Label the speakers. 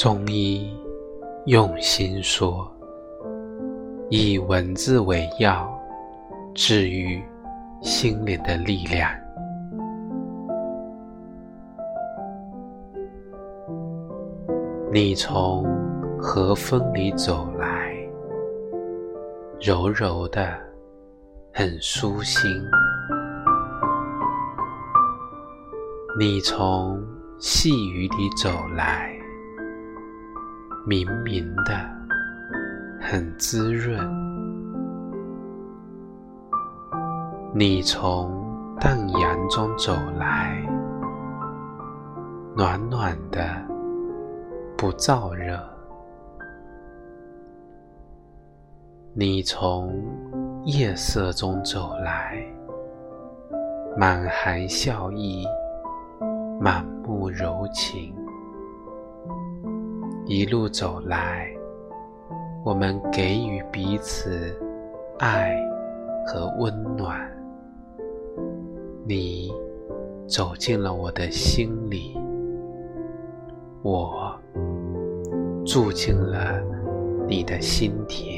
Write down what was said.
Speaker 1: 中医用心说，以文字为药，治愈心灵的力量。你从和风里走来，柔柔的，很舒心。你从细雨里走来，明明的，很滋润。你从淡阳中走来，暖暖的，不燥热。你从夜色中走来，满含笑意。满目柔情，一路走来，我们给予彼此爱和温暖。你走进了我的心里，我住进了你的心田。